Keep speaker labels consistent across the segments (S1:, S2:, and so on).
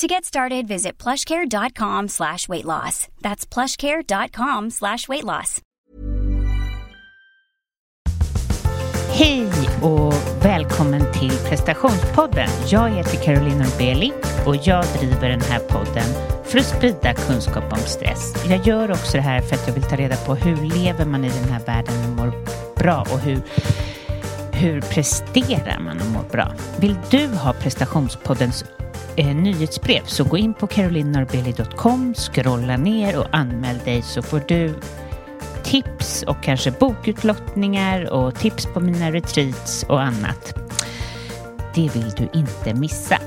S1: To get started, visit plushcare.com slash weight loss. That's plushcare.com slash weight loss.
S2: Hej och välkommen till prestationspodden. Jag heter Caroline Norbeli och jag driver den här podden för att sprida kunskap om stress. Jag gör också det här för att jag vill ta reda på hur lever man i den här världen och mår bra och hur hur presterar man och mår bra? Vill du ha prestationspoddens eh, nyhetsbrev så gå in på carolinnorbelli.com, scrolla ner och anmäl dig så får du tips och kanske bokutlottningar och tips på mina retreats och annat. Det vill du inte missa.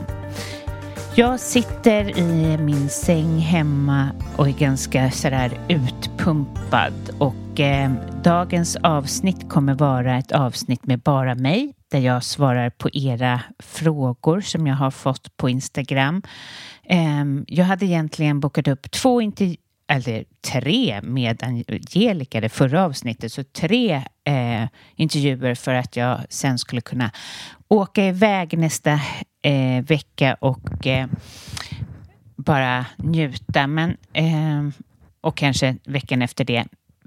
S2: Jag sitter i min säng hemma och är ganska sådär utpumpad och eh, dagens avsnitt kommer vara ett avsnitt med bara mig där jag svarar på era frågor som jag har fått på Instagram. Eh, jag hade egentligen bokat upp två intervjuer eller tre med Angelica det förra avsnittet, så tre eh, intervjuer för att jag sen skulle kunna åka iväg nästa eh, vecka och eh, bara njuta. Men, eh, och kanske veckan efter det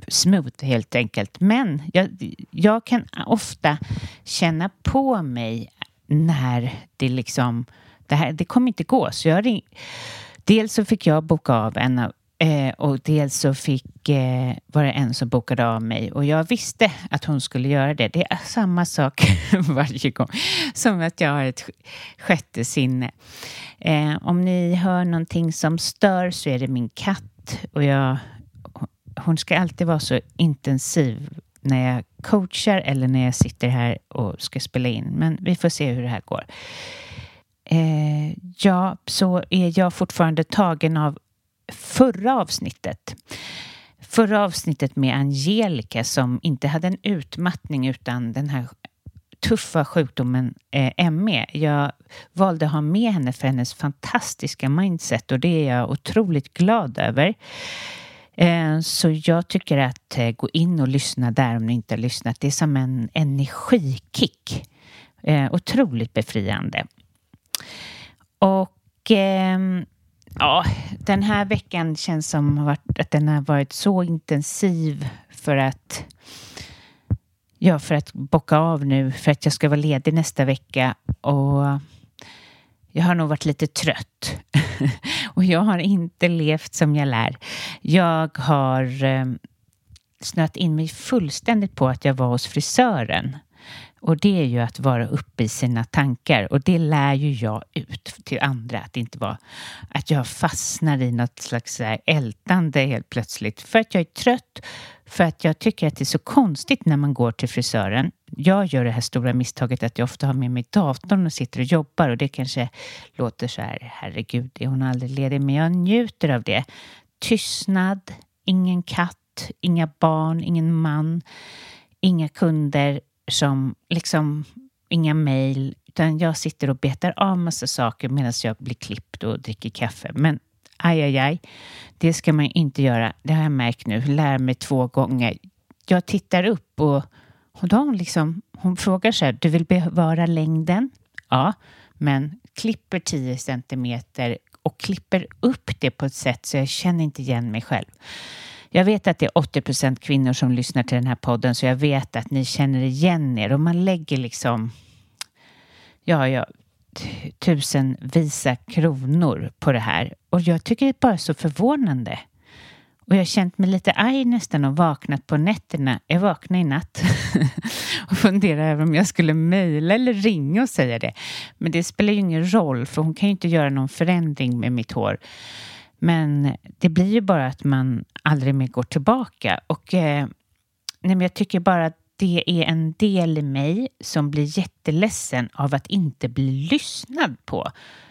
S2: smooth helt enkelt. Men jag, jag kan ofta känna på mig när det liksom, det, här, det kommer inte gå. Så jag ring, dels så fick jag boka av en av Eh, och dels så fick, eh, var det en som bokade av mig och jag visste att hon skulle göra det. Det är samma sak varje gång som att jag har ett sjätte sinne. Eh, om ni hör någonting som stör så är det min katt och jag, hon ska alltid vara så intensiv när jag coachar eller när jag sitter här och ska spela in. Men vi får se hur det här går. Eh, ja, så är jag fortfarande tagen av förra avsnittet. Förra avsnittet med Angelica som inte hade en utmattning utan den här tuffa sjukdomen eh, ME. Jag valde att ha med henne för hennes fantastiska mindset och det är jag otroligt glad över. Eh, så jag tycker att eh, gå in och lyssna där om ni inte har lyssnat. Det är som en energikick. Eh, otroligt befriande. Och ehm, Ja, den här veckan känns som att den har varit så intensiv för att Ja, för att bocka av nu för att jag ska vara ledig nästa vecka och jag har nog varit lite trött. och jag har inte levt som jag lär. Jag har eh, snöat in mig fullständigt på att jag var hos frisören och det är ju att vara uppe i sina tankar och det lär ju jag ut till andra att inte vara att jag fastnar i något slags ältande helt plötsligt för att jag är trött, för att jag tycker att det är så konstigt när man går till frisören. Jag gör det här stora misstaget att jag ofta har med mig datorn och sitter och jobbar och det kanske låter så här, herregud, är hon aldrig ledig? Men jag njuter av det. Tystnad, ingen katt, inga barn, ingen man, inga kunder som liksom, inga mejl, utan jag sitter och betar av massa saker medan jag blir klippt och dricker kaffe. Men aj, aj, aj, det ska man inte göra. Det har jag märkt nu, lär mig två gånger. Jag tittar upp och, och då hon liksom, hon frågar så här, du vill bevara längden? Ja, men klipper 10 centimeter och klipper upp det på ett sätt så jag känner inte igen mig själv. Jag vet att det är 80 procent kvinnor som lyssnar till den här podden så jag vet att ni känner igen er och man lägger liksom ja, ja, tusenvisa kronor på det här och jag tycker det är bara så förvånande. Och jag har känt mig lite arg nästan och vaknat på nätterna. Jag vaknade i natt och funderade över om jag skulle mejla eller ringa och säga det. Men det spelar ju ingen roll för hon kan ju inte göra någon förändring med mitt hår. Men det blir ju bara att man aldrig mer går tillbaka. Och eh, nej, men jag tycker bara att det är en del i mig som blir jätteledsen av att inte bli lyssnad på.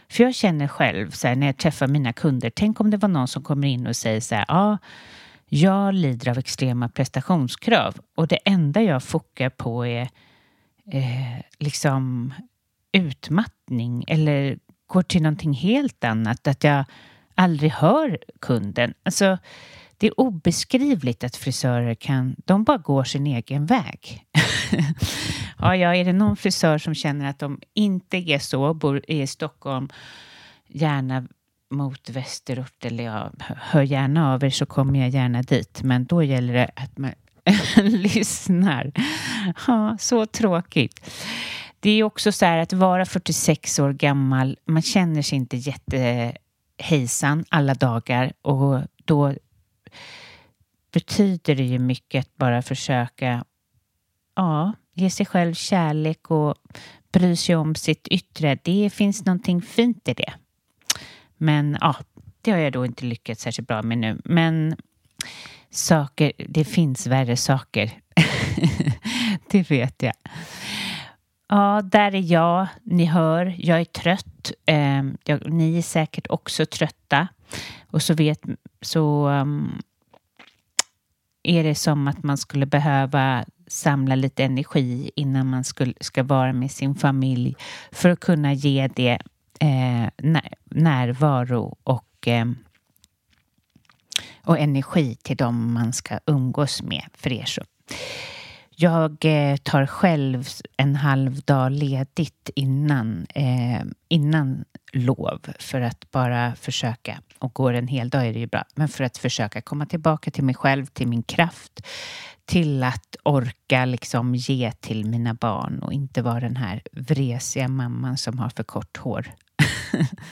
S2: För jag känner själv så här, när jag träffar mina kunder, tänk om det var någon som kommer in och säger så här, ja, jag lider av extrema prestationskrav och det enda jag fokar på är eh, liksom utmattning eller går till någonting helt annat. Att jag aldrig hör kunden. Alltså, det är obeskrivligt att frisörer kan, de bara går sin egen väg. ja, ja, är det någon frisör som känner att de inte är så, bor i Stockholm, gärna mot västerort eller ja, hör gärna av er så kommer jag gärna dit. Men då gäller det att man lyssnar. Ja, så tråkigt. Det är också så här att vara 46 år gammal, man känner sig inte jätte hejsan alla dagar och då betyder det ju mycket att bara försöka ja, ge sig själv kärlek och bry sig om sitt yttre. Det finns någonting fint i det. Men ja, det har jag då inte lyckats särskilt bra med nu. Men saker, det finns värre saker. det vet jag. Ja, där är jag. Ni hör, jag är trött. Eh, jag, ni är säkert också trötta. Och så vet så um, är det som att man skulle behöva samla lite energi innan man skulle, ska vara med sin familj för att kunna ge det eh, närvaro och, eh, och energi till dem man ska umgås med. För er så. Jag eh, tar själv en halv dag ledigt innan, eh, innan lov för att bara försöka, och går en hel dag är det ju bra, men för att försöka komma tillbaka till mig själv, till min kraft, till att orka liksom ge till mina barn och inte vara den här vresiga mamman som har för kort hår.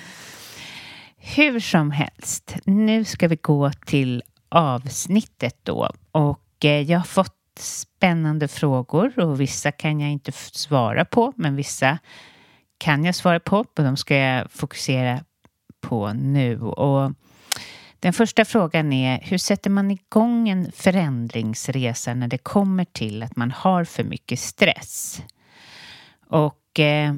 S2: Hur som helst, nu ska vi gå till avsnittet då. Och eh, jag har fått spännande frågor och vissa kan jag inte svara på, men vissa kan jag svara på och de ska jag fokusera på nu. Och den första frågan är hur sätter man igång en förändringsresa när det kommer till att man har för mycket stress? Och eh,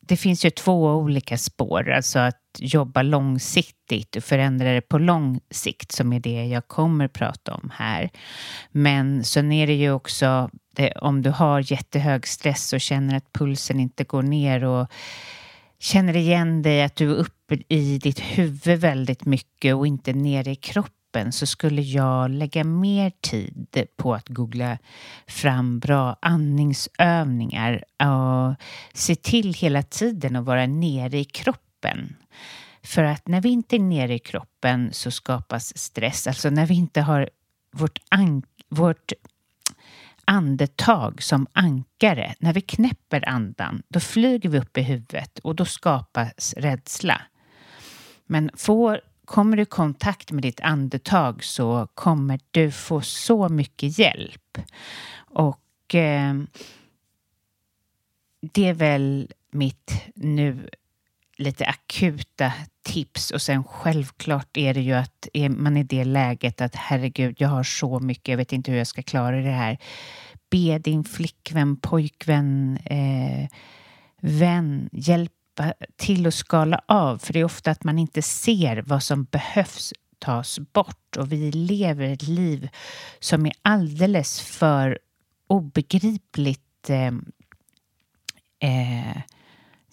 S2: det finns ju två olika spår, alltså att jobba långsiktigt och förändra det på lång sikt som är det jag kommer prata om här. Men sen är det ju också det, om du har jättehög stress och känner att pulsen inte går ner och känner igen dig att du är uppe i ditt huvud väldigt mycket och inte nere i kroppen så skulle jag lägga mer tid på att googla fram bra andningsövningar och se till hela tiden att vara nere i kroppen. För att när vi inte är nere i kroppen så skapas stress. Alltså när vi inte har vårt, an vårt andetag som ankare. När vi knäpper andan, då flyger vi upp i huvudet och då skapas rädsla. Men får, kommer du i kontakt med ditt andetag så kommer du få så mycket hjälp. Och eh, det är väl mitt nu lite akuta tips. Och sen självklart är det ju att är man i det läget att herregud, jag har så mycket, jag vet inte hur jag ska klara det här. Be din flickvän, pojkvän, eh, vän hjälpa till att skala av, för det är ofta att man inte ser vad som behövs tas bort. Och vi lever ett liv som är alldeles för obegripligt eh, eh,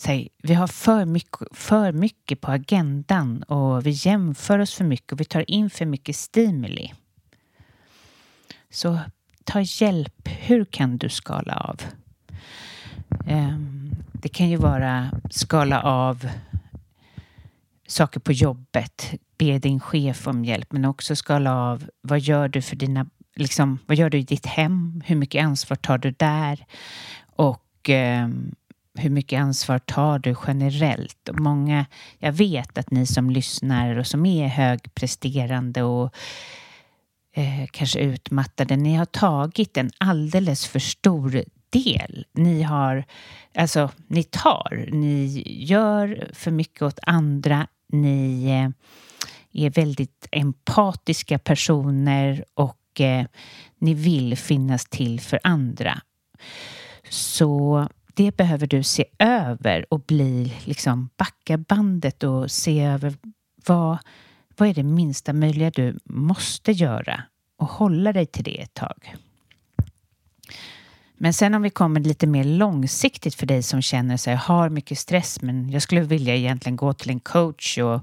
S2: här, vi har för mycket, för mycket på agendan och vi jämför oss för mycket och vi tar in för mycket stimuli. Så ta hjälp. Hur kan du skala av? Ehm, det kan ju vara skala av saker på jobbet, be din chef om hjälp, men också skala av vad gör du för dina, liksom, vad gör du i ditt hem? Hur mycket ansvar tar du där? Och ehm, hur mycket ansvar tar du generellt? Och många, jag vet att ni som lyssnar och som är högpresterande och eh, kanske utmattade, ni har tagit en alldeles för stor del. Ni har, alltså ni tar, ni gör för mycket åt andra, ni eh, är väldigt empatiska personer och eh, ni vill finnas till för andra. Så det behöver du se över och bli liksom backa bandet och se över vad, vad är det minsta möjliga du måste göra och hålla dig till det ett tag. Men sen om vi kommer lite mer långsiktigt för dig som känner sig har mycket stress men jag skulle vilja egentligen gå till en coach och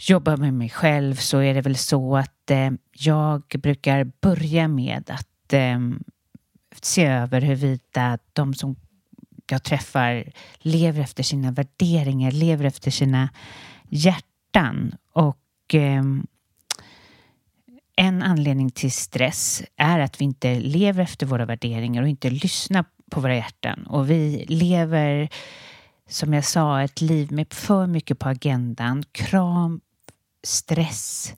S2: jobba med mig själv så är det väl så att eh, jag brukar börja med att eh, se över huruvida de som jag träffar lever efter sina värderingar, lever efter sina hjärtan. Och eh, en anledning till stress är att vi inte lever efter våra värderingar och inte lyssnar på våra hjärtan. Och vi lever, som jag sa, ett liv med för mycket på agendan. Kram, stress,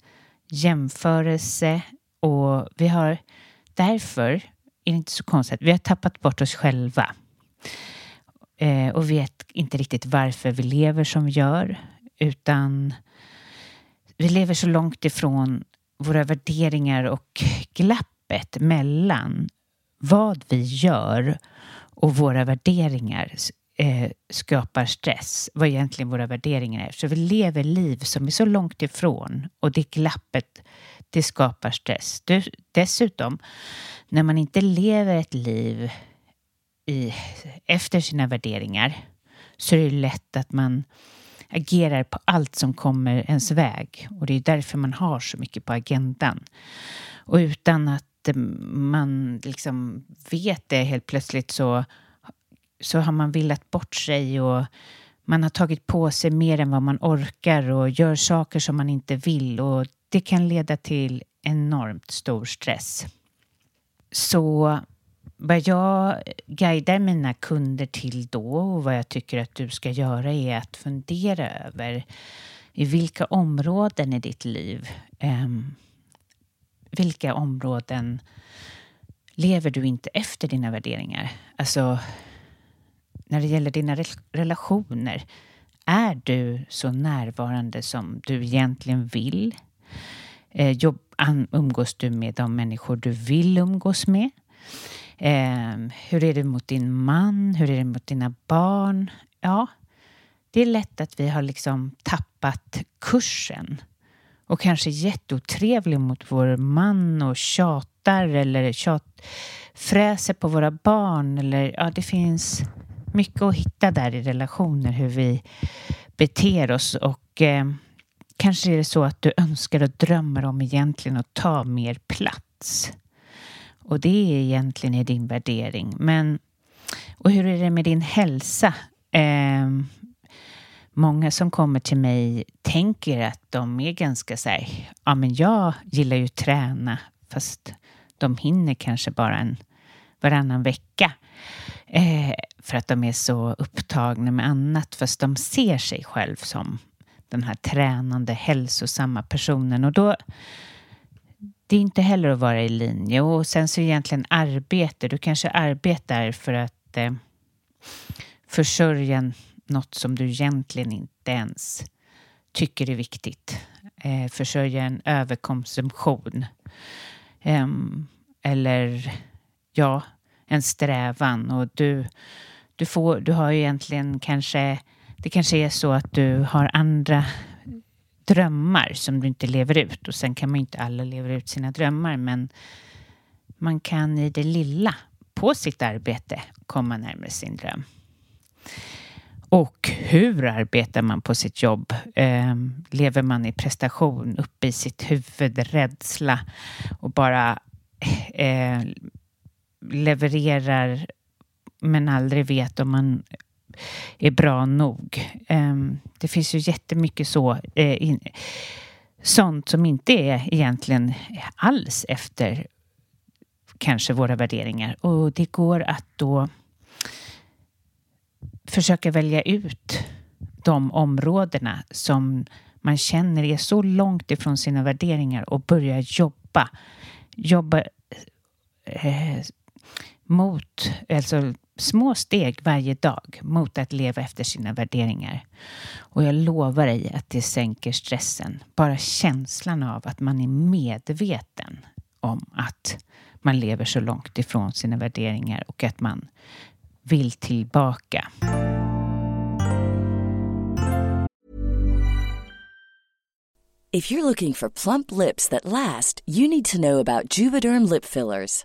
S2: jämförelse och vi har därför är det inte så konstigt. Vi har tappat bort oss själva. Eh, och vet inte riktigt varför vi lever som vi gör. Utan vi lever så långt ifrån våra värderingar och glappet mellan vad vi gör och våra värderingar eh, skapar stress. Vad egentligen våra värderingar är. Så vi lever liv som är så långt ifrån och det glappet det skapar stress. Dessutom, när man inte lever ett liv i, efter sina värderingar så är det lätt att man agerar på allt som kommer ens väg. Och det är därför man har så mycket på agendan. Och utan att eh, man liksom vet det helt plötsligt så, så har man villat bort sig och man har tagit på sig mer än vad man orkar och gör saker som man inte vill och det kan leda till enormt stor stress. Så vad jag guidar mina kunder till då och vad jag tycker att du ska göra är att fundera över i vilka områden i ditt liv, eh, vilka områden lever du inte efter dina värderingar? Alltså, när det gäller dina relationer, är du så närvarande som du egentligen vill? Eh, jobb, umgås du med de människor du vill umgås med? Eh, hur är det mot din man? Hur är det mot dina barn? Ja, det är lätt att vi har liksom tappat kursen och kanske jätteotrevlig mot vår man och tjatar eller tjat, fräser på våra barn. Eller, ja, det finns mycket att hitta där i relationer, hur vi beter oss. Och eh, kanske är det så att du önskar och drömmer om egentligen att ta mer plats. Och det är egentligen i din värdering. Men, och hur är det med din hälsa? Eh, många som kommer till mig tänker att de är ganska så här, ja men jag gillar ju att träna fast de hinner kanske bara en varannan vecka. Eh, för att de är så upptagna med annat fast de ser sig själv som den här tränande, hälsosamma personen och då det är inte heller att vara i linje och sen så egentligen arbete. Du kanske arbetar för att eh, försörja något som du egentligen inte ens tycker är viktigt. Eh, försörja en överkonsumtion. Eh, eller ja, en strävan och du, du, får, du har ju egentligen kanske, det kanske är så att du har andra drömmar som du inte lever ut och sen kan man ju inte alla leva ut sina drömmar men man kan i det lilla på sitt arbete komma närmare sin dröm. Och hur arbetar man på sitt jobb? Eh, lever man i prestation, uppe i sitt huvud, rädsla och bara eh, levererar men aldrig vet om man är bra nog. Ehm, det finns ju jättemycket så, eh, sånt som inte är egentligen alls efter kanske våra värderingar och det går att då försöka välja ut de områdena som man känner är så långt ifrån sina värderingar och börja jobba. Jobba eh, mot, alltså små steg varje dag mot att leva efter sina värderingar. Och jag lovar dig att det sänker stressen. Bara känslan av att man är medveten om att man lever så långt ifrån sina värderingar och att man vill tillbaka.
S3: If you're looking for plump lips that last, you need to know about Juvederm lip fillers.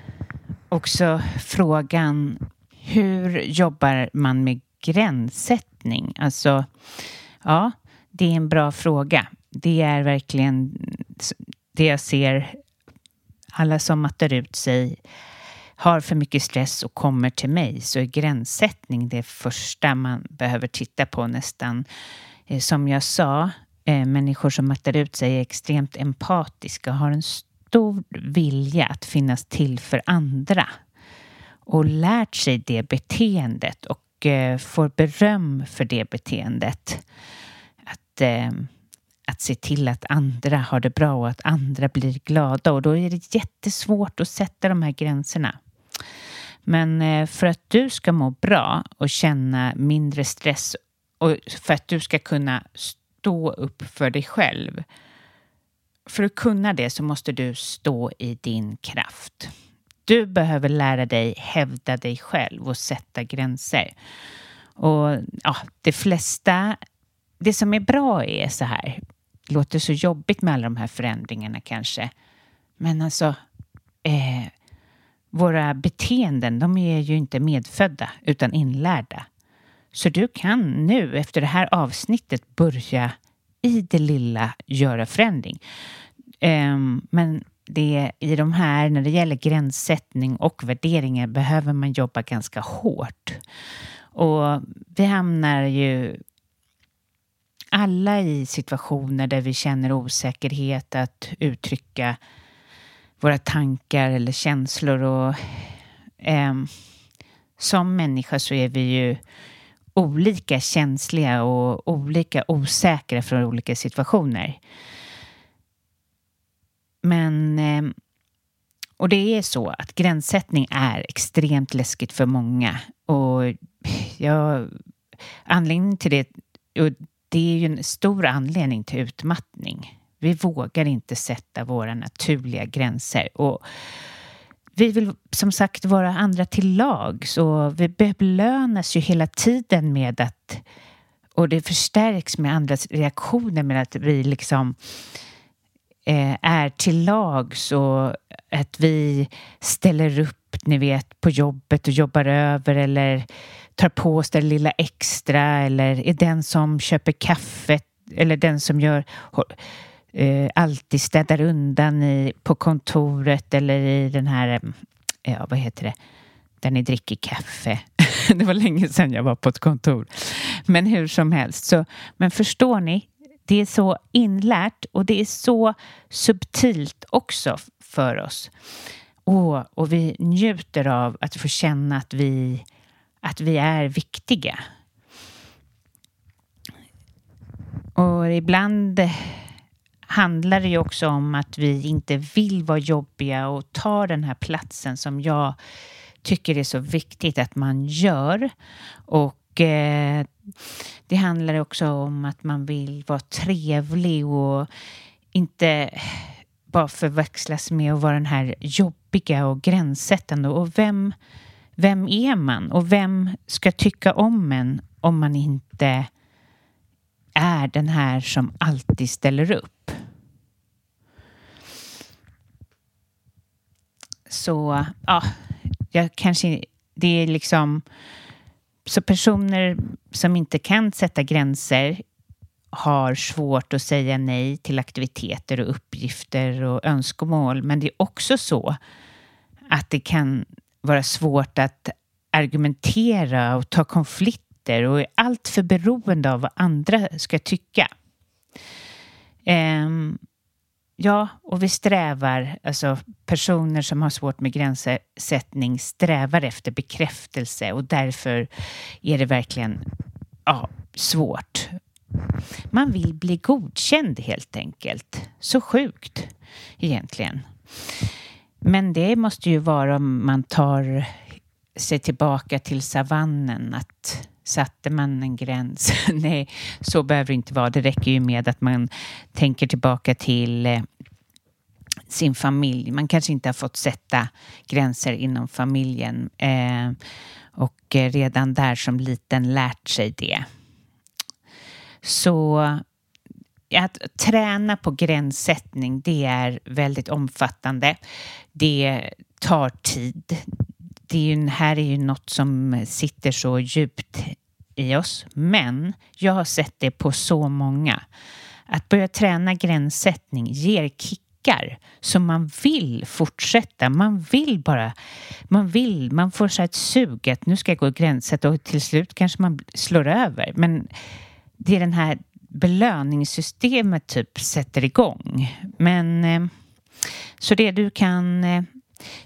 S2: också frågan hur jobbar man med gränssättning? Alltså, ja, det är en bra fråga. Det är verkligen det jag ser. Alla som mattar ut sig har för mycket stress och kommer till mig så är gränssättning det första man behöver titta på nästan. Eh, som jag sa, eh, människor som mattar ut sig är extremt empatiska och har en stor vilja att finnas till för andra och lärt sig det beteendet och eh, får beröm för det beteendet. Att, eh, att se till att andra har det bra och att andra blir glada och då är det jättesvårt att sätta de här gränserna. Men eh, för att du ska må bra och känna mindre stress och för att du ska kunna stå upp för dig själv för att kunna det så måste du stå i din kraft. Du behöver lära dig hävda dig själv och sätta gränser. Och ja, det flesta, det som är bra är så här. det låter så jobbigt med alla de här förändringarna kanske. Men alltså, eh, våra beteenden, de är ju inte medfödda utan inlärda. Så du kan nu efter det här avsnittet börja i det lilla göra förändring. Um, men det, i de här, när det gäller gränssättning och värderingar behöver man jobba ganska hårt. Och vi hamnar ju alla i situationer där vi känner osäkerhet att uttrycka våra tankar eller känslor. Och, eh, som människa så är vi ju olika känsliga och olika osäkra från olika situationer. Men ehm, och det är så att gränssättning är extremt läskigt för många. Och jag, anledningen till det, och det är ju en stor anledning till utmattning. Vi vågar inte sätta våra naturliga gränser. Och vi vill som sagt vara andra till lag, och vi belönas ju hela tiden med att och det förstärks med andras reaktioner med att vi liksom eh, är till lags och att vi ställer upp, ni vet, på jobbet och jobbar över eller tar på oss det lilla extra eller är den som köper kaffet eller den som gör eh, alltid städar undan i, på kontoret eller i den här, eh, ja vad heter det, där ni dricker kaffe. det var länge sedan jag var på ett kontor. Men hur som helst, så, men förstår ni, det är så inlärt och det är så subtilt också för oss. Och, och vi njuter av att få känna att vi, att vi är viktiga. Och ibland handlar det ju också om att vi inte vill vara jobbiga och ta den här platsen som jag tycker är så viktigt att man gör. Och eh, det handlar också om att man vill vara trevlig och inte bara förväxlas med att vara den här jobbiga och gränssättande. Och vem, vem är man? Och vem ska tycka om en om man inte är den här som alltid ställer upp? Så ja, jag kanske, det är liksom så personer som inte kan sätta gränser har svårt att säga nej till aktiviteter och uppgifter och önskemål. Men det är också så att det kan vara svårt att argumentera och ta konflikter och är alltför beroende av vad andra ska tycka. Um, Ja, och vi strävar, alltså personer som har svårt med gränssättning strävar efter bekräftelse och därför är det verkligen ja, svårt. Man vill bli godkänd helt enkelt. Så sjukt egentligen. Men det måste ju vara om man tar sig tillbaka till savannen att satte man en gräns? Nej, så behöver det inte vara. Det räcker ju med att man tänker tillbaka till eh, sin familj. Man kanske inte har fått sätta gränser inom familjen eh, och eh, redan där som liten lärt sig det. Så att träna på gränssättning, det är väldigt omfattande. Det tar tid. Det är ju, här är ju något som sitter så djupt i oss. Men jag har sett det på så många. Att börja träna gränssättning ger kickar så man vill fortsätta. Man vill bara, man vill, man får så här ett sug att nu ska jag gå och gränssätta och till slut kanske man slår över. Men det är den här belöningssystemet typ sätter igång. Men eh, så det du kan eh,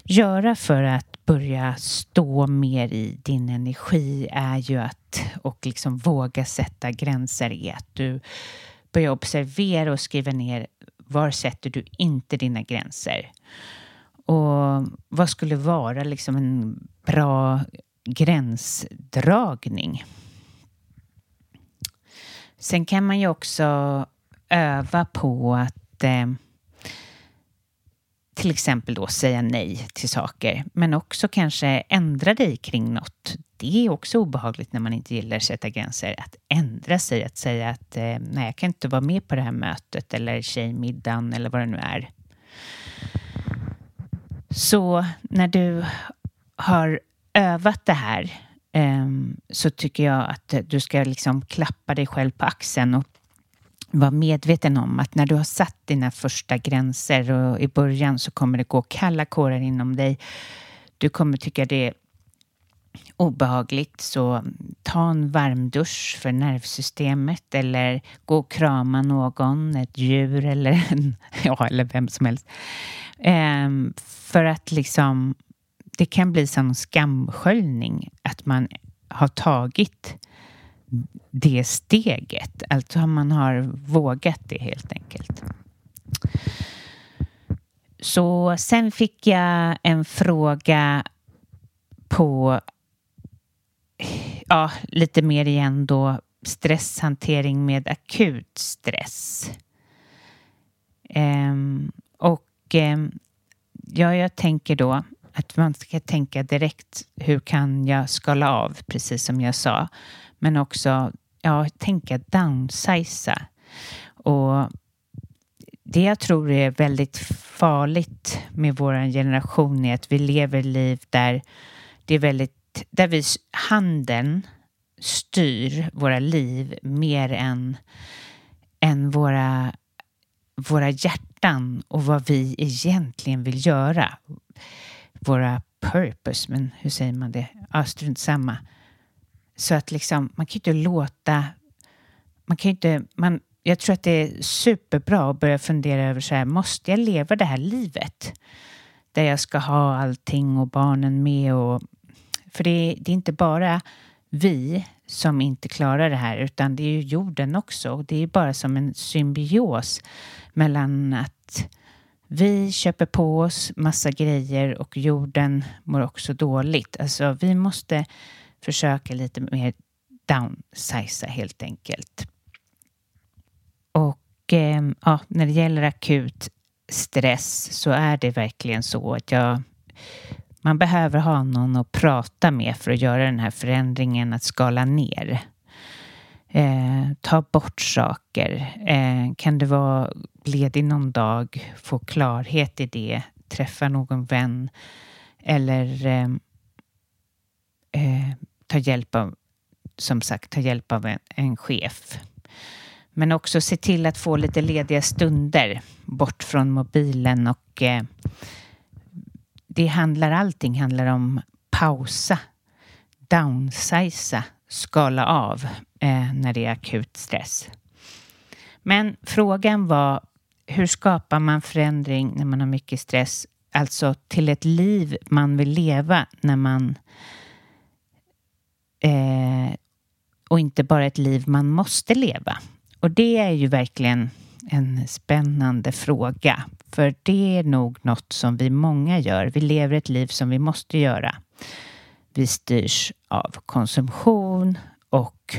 S2: göra för att börja stå mer i din energi är ju att och liksom våga sätta gränser är att du börjar observera och skriva ner var sätter du inte dina gränser? Och vad skulle vara liksom en bra gränsdragning? Sen kan man ju också öva på att eh, till exempel då säga nej till saker, men också kanske ändra dig kring något. Det är också obehagligt när man inte gillar att sätta gränser. Att ändra sig, att säga att eh, nej, jag kan inte vara med på det här mötet eller tjejmiddagen eller vad det nu är. Så när du har övat det här ehm, så tycker jag att du ska liksom klappa dig själv på axeln och vara medveten om att när du har satt dina första gränser och i början så kommer det gå kalla kårar inom dig. Du kommer tycka det är obehagligt så ta en varm dusch för nervsystemet eller gå och krama någon, ett djur eller, ja, eller vem som helst. Ehm, för att liksom det kan bli som skamsköljning att man har tagit det steget. Alltså man har vågat det helt enkelt. Så sen fick jag en fråga på, ja, lite mer igen då, stresshantering med akut stress. Ehm, och ehm, ja, jag tänker då att man ska tänka direkt hur kan jag skala av, precis som jag sa. Men också ja, tänka downsiza. Och det jag tror är väldigt farligt med vår generation är att vi lever liv där det är väldigt, där vi, handeln styr våra liv mer än, än våra, våra hjärtan och vad vi egentligen vill göra våra purpose, men hur säger man det? Ja, strunt samma. Så att liksom, man kan ju inte låta... Man kan inte... Man, jag tror att det är superbra att börja fundera över så här, måste jag leva det här livet? Där jag ska ha allting och barnen med och... För det, det är inte bara vi som inte klarar det här utan det är ju jorden också. Och Det är bara som en symbios mellan att vi köper på oss massa grejer och jorden mår också dåligt. Alltså vi måste försöka lite mer downsiza helt enkelt. Och eh, ja, när det gäller akut stress så är det verkligen så att jag man behöver ha någon att prata med för att göra den här förändringen, att skala ner. Eh, ta bort saker. Eh, kan du vara ledig någon dag, få klarhet i det, träffa någon vän eller eh, eh, ta hjälp av, som sagt, ta hjälp av en, en chef. Men också se till att få lite lediga stunder bort från mobilen och eh, det handlar, allting handlar om pausa, downsiza, skala av eh, när det är akut stress. Men frågan var hur skapar man förändring när man har mycket stress? Alltså till ett liv man vill leva när man eh, och inte bara ett liv man måste leva. Och det är ju verkligen en spännande fråga. För det är nog något som vi många gör. Vi lever ett liv som vi måste göra. Vi styrs av konsumtion och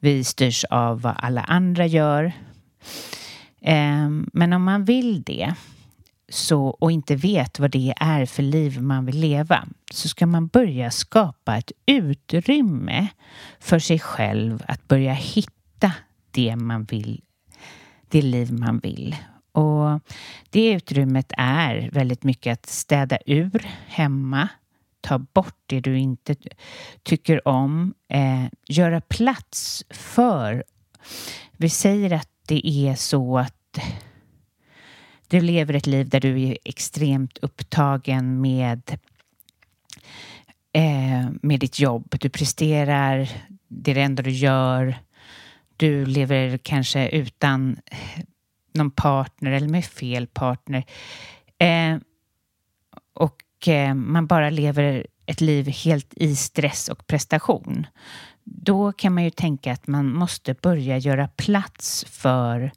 S2: vi styrs av vad alla andra gör. Ehm, men om man vill det så, och inte vet vad det är för liv man vill leva så ska man börja skapa ett utrymme för sig själv att börja hitta det man vill, det liv man vill. Och det utrymmet är väldigt mycket att städa ur hemma, ta bort det du inte tycker om, eh, göra plats för. Vi säger att det är så att du lever ett liv där du är extremt upptagen med eh, med ditt jobb. Du presterar, det är det enda du gör. Du lever kanske utan eh, någon partner eller med fel partner. Eh, och eh, man bara lever ett liv helt i stress och prestation. Då kan man ju tänka att man måste börja göra plats för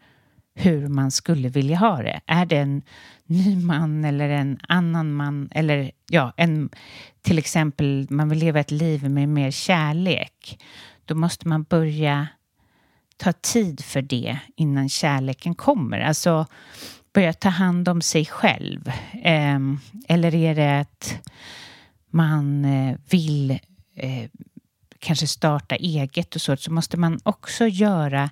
S2: hur man skulle vilja ha det. Är det en ny man eller en annan man eller ja, en, till exempel man vill leva ett liv med mer kärlek. Då måste man börja ta tid för det innan kärleken kommer. Alltså, börja ta hand om sig själv? Eh, eller är det att man eh, vill eh, kanske starta eget och så, så måste man också göra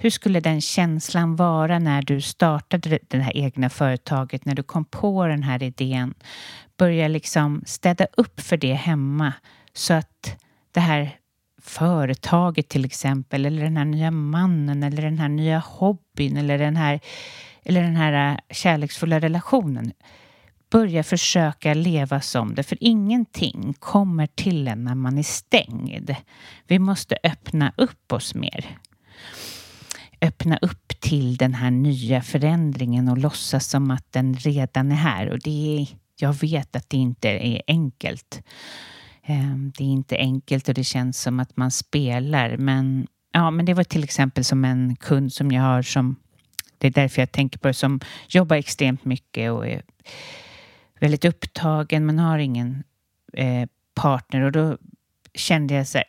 S2: hur skulle den känslan vara när du startade det här egna företaget, när du kom på den här idén? Börja liksom städa upp för det hemma så att det här företaget till exempel, eller den här nya mannen, eller den här nya hobbyn, eller den här, eller den här äh, kärleksfulla relationen. Börja försöka leva som det, för ingenting kommer till en när man är stängd. Vi måste öppna upp oss mer. Öppna upp till den här nya förändringen och låtsas som att den redan är här. Och det är, jag vet att det inte är enkelt. Ehm, det är inte enkelt och det känns som att man spelar. Men, ja, men det var till exempel som en kund som jag har som, det är därför jag tänker på det, som jobbar extremt mycket och är väldigt upptagen men har ingen eh, partner. Och då kände jag så här,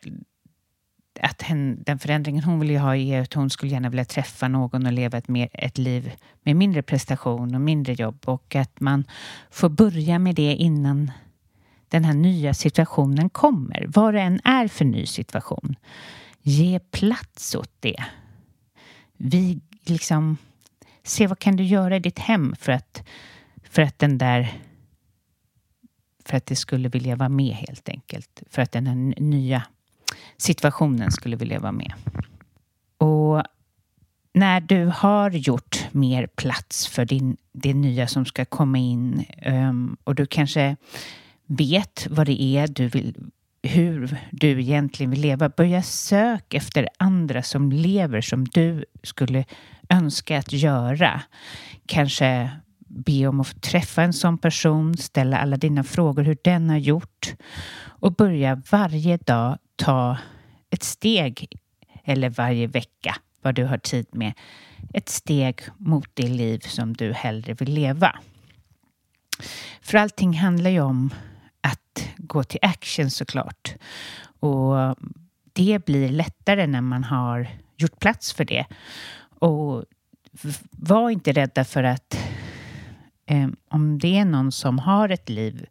S2: att hen, den förändringen hon ville ha är att hon skulle gärna vilja träffa någon och leva ett, mer, ett liv med mindre prestation och mindre jobb och att man får börja med det innan den här nya situationen kommer, vad det än är för ny situation. Ge plats åt det. Vi liksom, se vad kan du göra i ditt hem för att, för att den där för att det skulle vilja vara med helt enkelt. För att den här nya situationen skulle vilja vara med. Och när du har gjort mer plats för din, det nya som ska komma in um, och du kanske vet vad det är du vill, hur du egentligen vill leva. Börja sök efter andra som lever som du skulle önska att göra. Kanske be om att få träffa en sån person, ställa alla dina frågor hur den har gjort och börja varje dag ta ett steg eller varje vecka vad du har tid med. Ett steg mot det liv som du hellre vill leva. För allting handlar ju om att gå till action såklart. Och det blir lättare när man har gjort plats för det. Och var inte rädda för att eh, om det är någon som har ett liv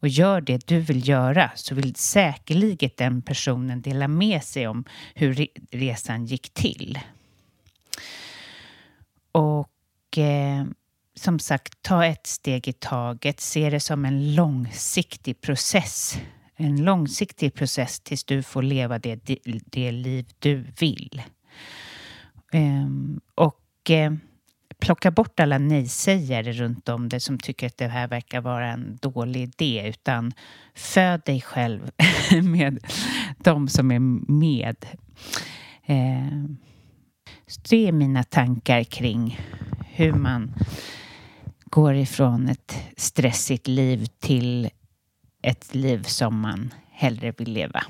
S2: och gör det du vill göra så vill säkerligen den personen dela med sig om hur resan gick till. Och eh, som sagt, ta ett steg i taget. Se det som en långsiktig process. En långsiktig process tills du får leva det, det liv du vill. Eh, och Eh, plocka bort alla nej-sägare runt om dig som tycker att det här verkar vara en dålig idé. Utan föd dig själv med de som är med. Eh, uh, det är mina tankar kring hur man går ifrån ett stressigt liv till ett liv som man hellre vill leva.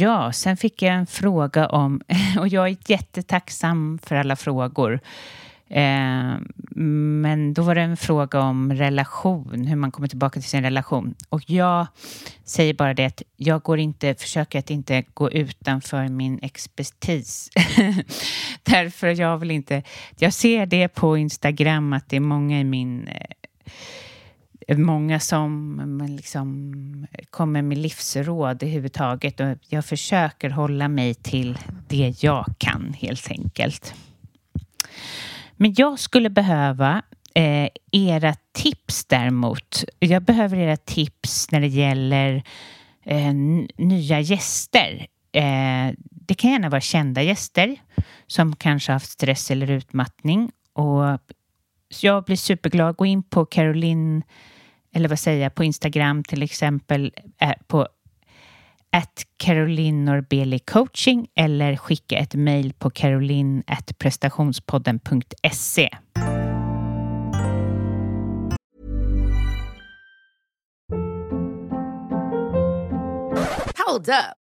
S2: Ja, sen fick jag en fråga om, och jag är jättetacksam för alla frågor. Eh, men då var det en fråga om relation, hur man kommer tillbaka till sin relation. Och jag säger bara det att jag går inte, försöker att inte gå utanför min expertis. Därför jag vill inte, jag ser det på Instagram att det är många i min eh, många som liksom kommer med livsråd överhuvudtaget och jag försöker hålla mig till det jag kan helt enkelt. Men jag skulle behöva eh, era tips däremot. Jag behöver era tips när det gäller eh, nya gäster. Eh, det kan gärna vara kända gäster som kanske haft stress eller utmattning. Och jag blir superglad. Gå in på Caroline, eller vad säger jag, på Instagram till exempel, eh, på at Caroline Norbeli coaching eller skicka ett mejl på caroline.prestationspodden.se.
S4: Hold up.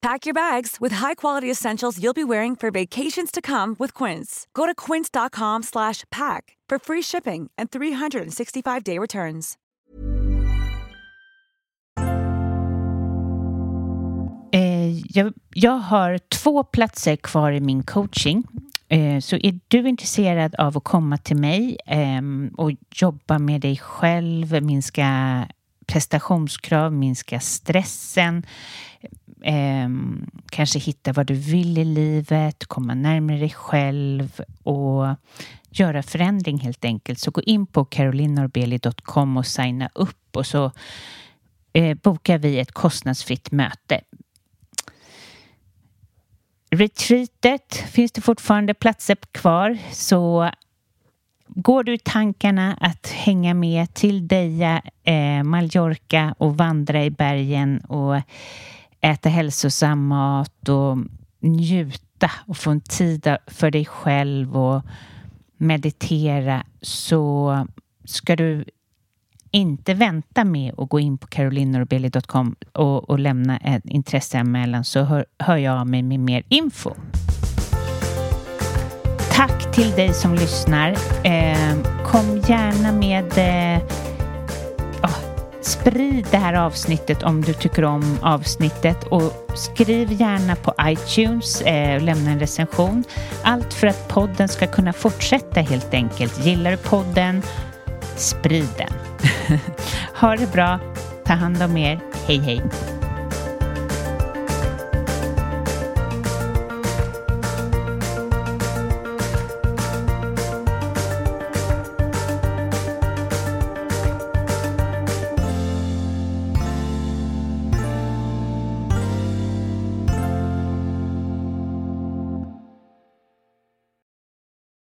S5: Pack your bags with high-quality essentials you'll be wearing for vacations to come with Quince. Go to quince.com/pack for free shipping and 365-day returns.
S2: Eh, jag, jag har två platser kvar i min coaching. Eh, så är du intresserad av att komma till mig eh, och jobba med dig själv, minska prestationskrav, minska stressen, eh, kanske hitta vad du vill i livet, komma närmare dig själv och göra förändring helt enkelt. Så gå in på carolinorbeli.com och signa upp och så eh, bokar vi ett kostnadsfritt möte. Retreatet finns det fortfarande platser kvar så går du i tankarna att hänga med till Deja, eh, Mallorca och vandra i bergen och äta hälsosam mat och njuta och få en tid för dig själv och meditera så ska du inte vänta med att gå in på carolinorbeli.com och, och lämna en intresseanmälan så hör, hör jag av mig med mer info. Tack till dig som lyssnar. Eh, kom gärna med eh, sprid det här avsnittet om du tycker om avsnittet och skriv gärna på iTunes eh, och lämna en recension. Allt för att podden ska kunna fortsätta helt enkelt. Gillar du podden, sprid den. ha det bra. Ta hand om er. Hej hej.